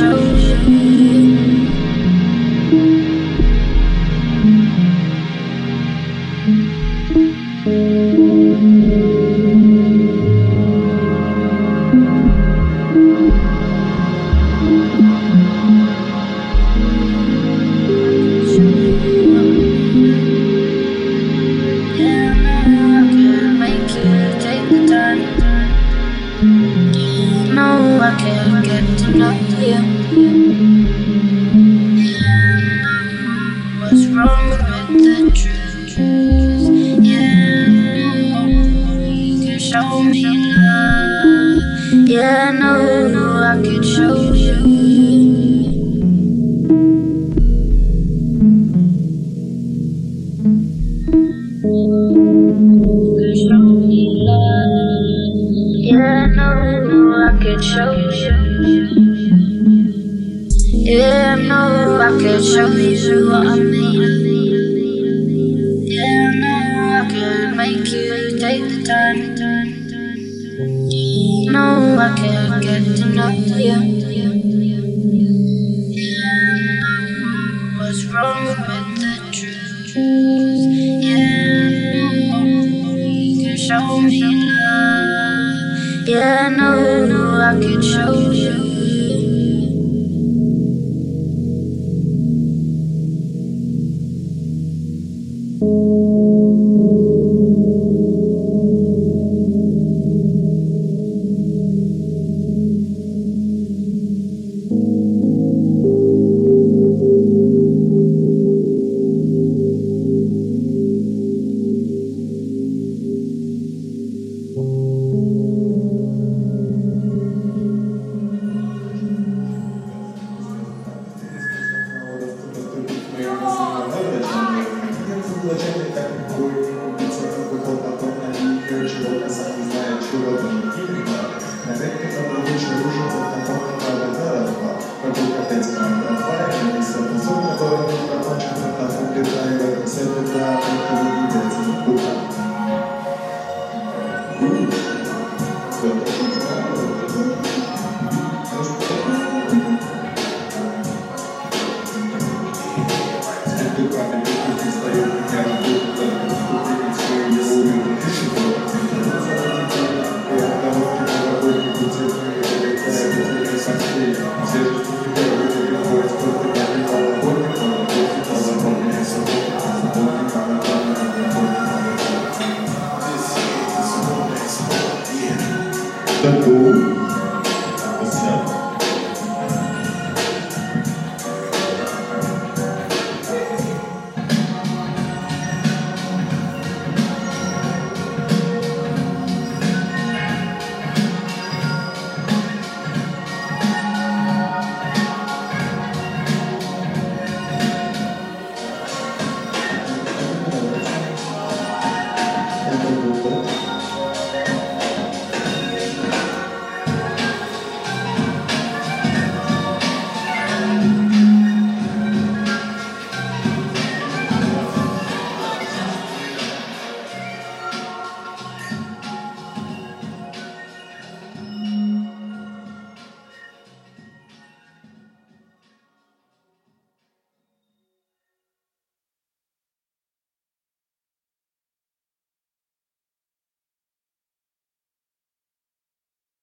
Know